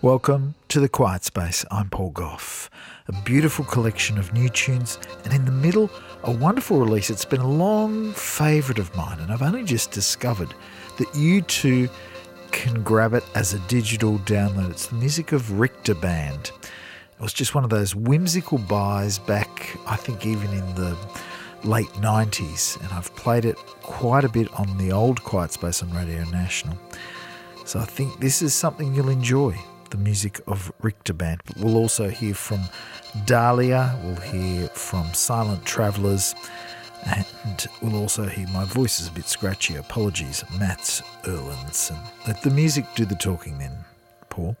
Welcome to The Quiet Space. I'm Paul Gough. A beautiful collection of new tunes, and in the middle, a wonderful release. It's been a long favourite of mine, and I've only just discovered that you too can grab it as a digital download. It's the music of Richter Band. It was just one of those whimsical buys back, I think, even in the late 90s, and I've played it quite a bit on the old Quiet Space on Radio National. So I think this is something you'll enjoy the music of Richter Band. But we'll also hear from Dahlia, we'll hear from Silent Travellers, and we'll also hear my voice is a bit scratchy. Apologies, Mats Erlandsson. Let the music do the talking then, Paul.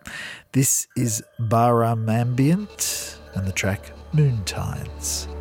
This is Baram Ambient and the track Moontides. The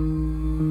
Mm-hmm.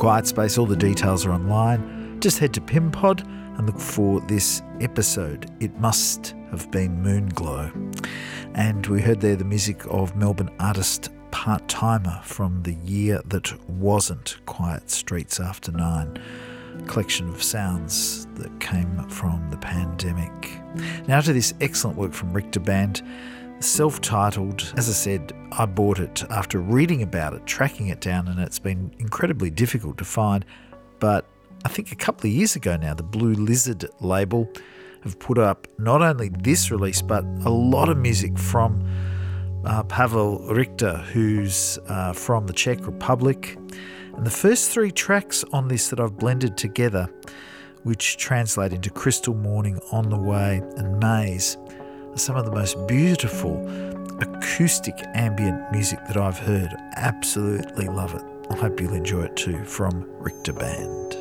Quiet Space, all the details are online. Just head to Pimpod and look for this episode. It must have been Moonglow. And we heard there the music of Melbourne artist Part Timer from the year that wasn't Quiet Streets After Nine, collection of sounds that came from the pandemic. Now to this excellent work from Richter Band self titled. As I said, I bought it after reading about it, tracking it down, and it's been incredibly difficult to find. But I think a couple of years ago now, the Blue Lizard label have put up not only this release, but a lot of music from uh, Pavel Richter, who's uh, from the Czech Republic. And the first three tracks on this that I've blended together, which translate into Crystal Morning, On the Way, and Maze, some of the most beautiful acoustic ambient music that I've heard. Absolutely love it. I hope you'll enjoy it too from Richter Band.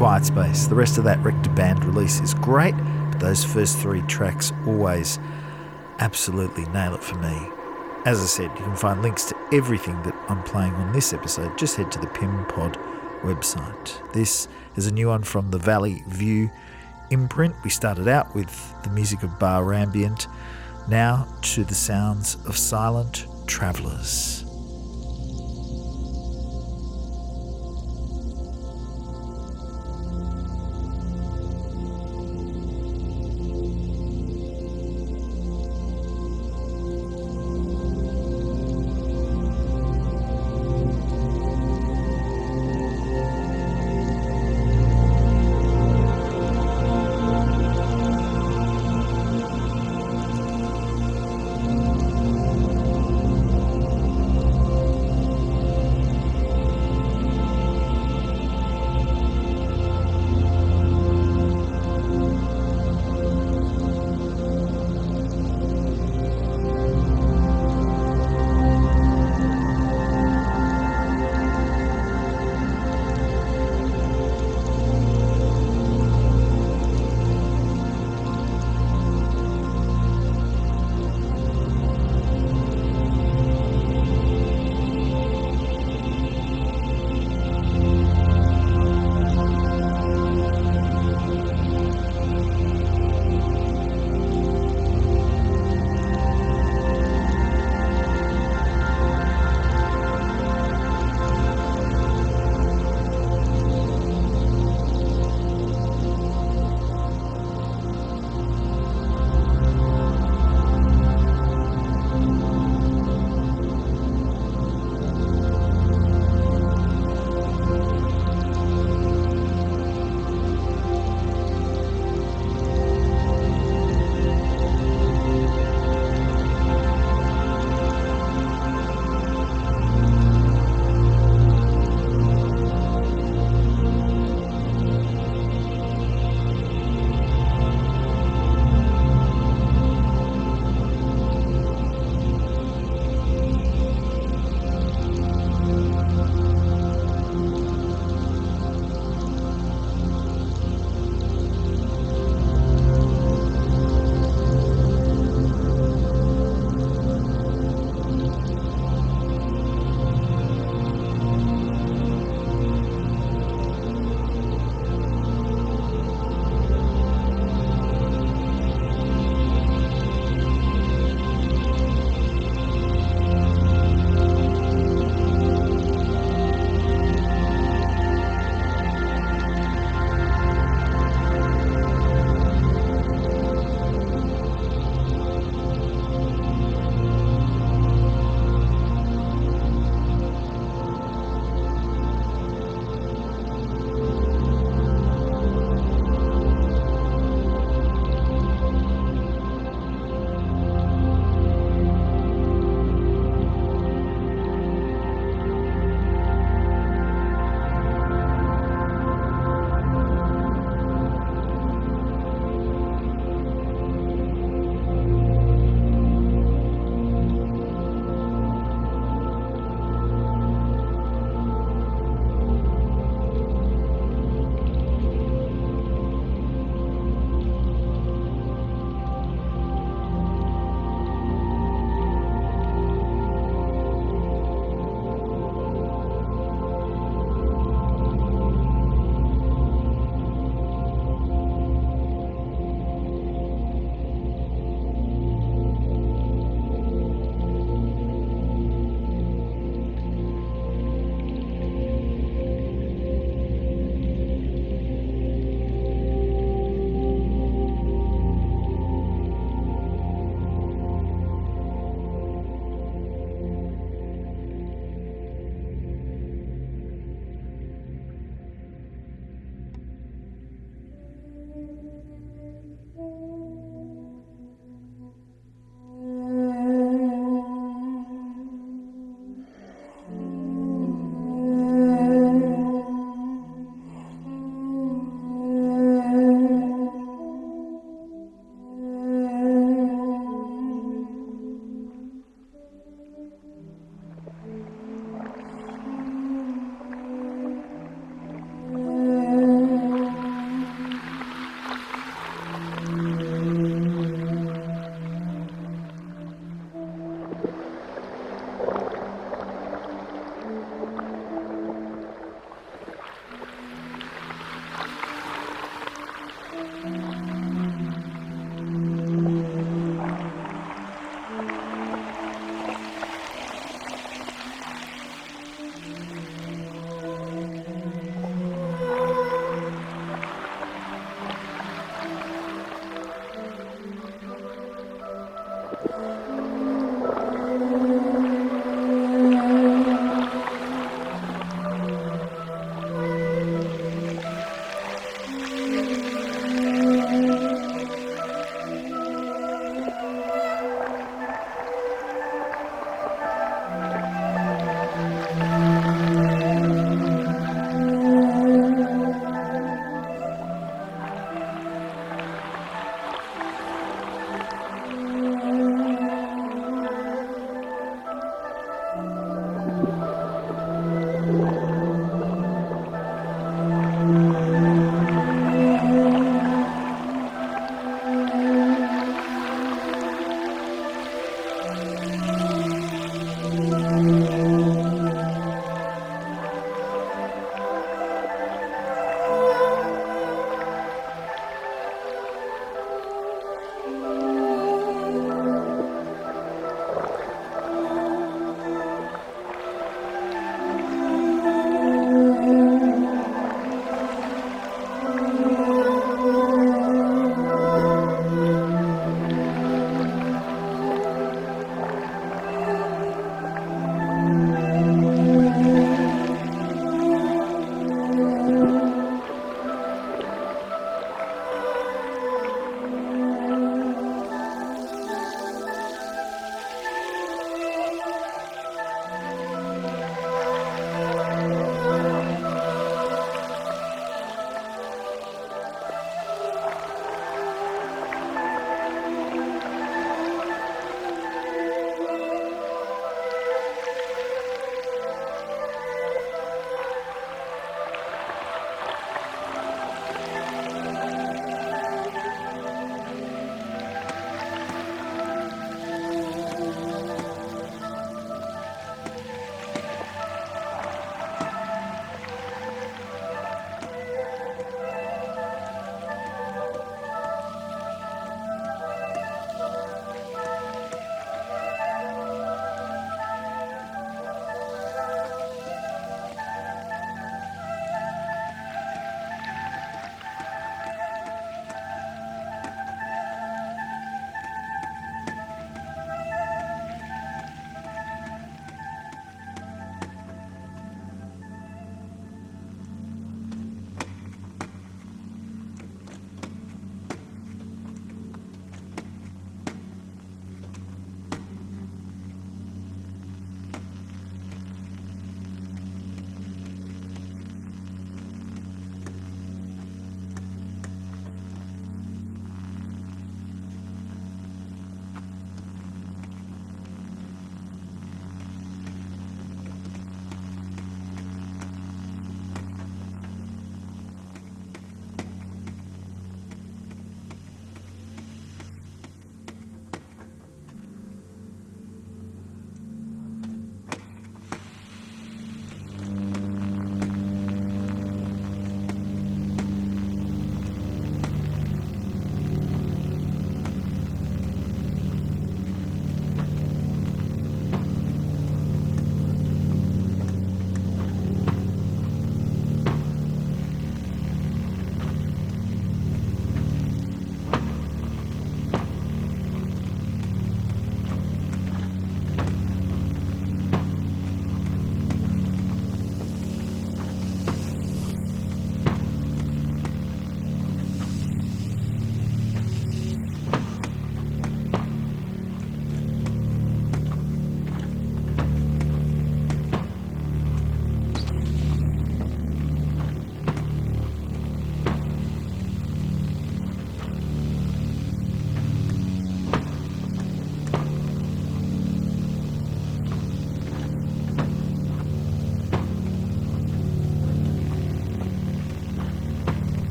Quiet Space. The rest of that Rector Band release is great, but those first three tracks always absolutely nail it for me. As I said, you can find links to everything that I'm playing on this episode. Just head to the Pim Pod website. This is a new one from the Valley View imprint. We started out with the music of bar ambient, now to the sounds of silent travellers.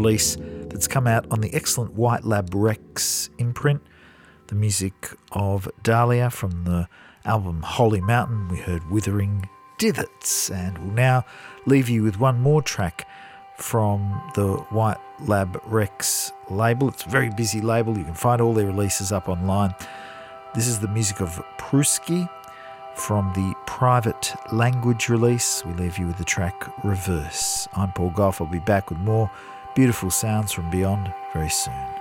Release that's come out on the excellent Whitelabrecs imprint. The music of Dahlia from the album Holy Mountain. We heard Withering Divots, and we'll now leave you with one more track from the White Lab Rex label. It's a very busy label. You can find all their releases up online. This is the music of Pruski from the private language release. We leave you with the track Reverse. I'm Paul Gough, I'll be back with more beautiful sounds from beyond very soon.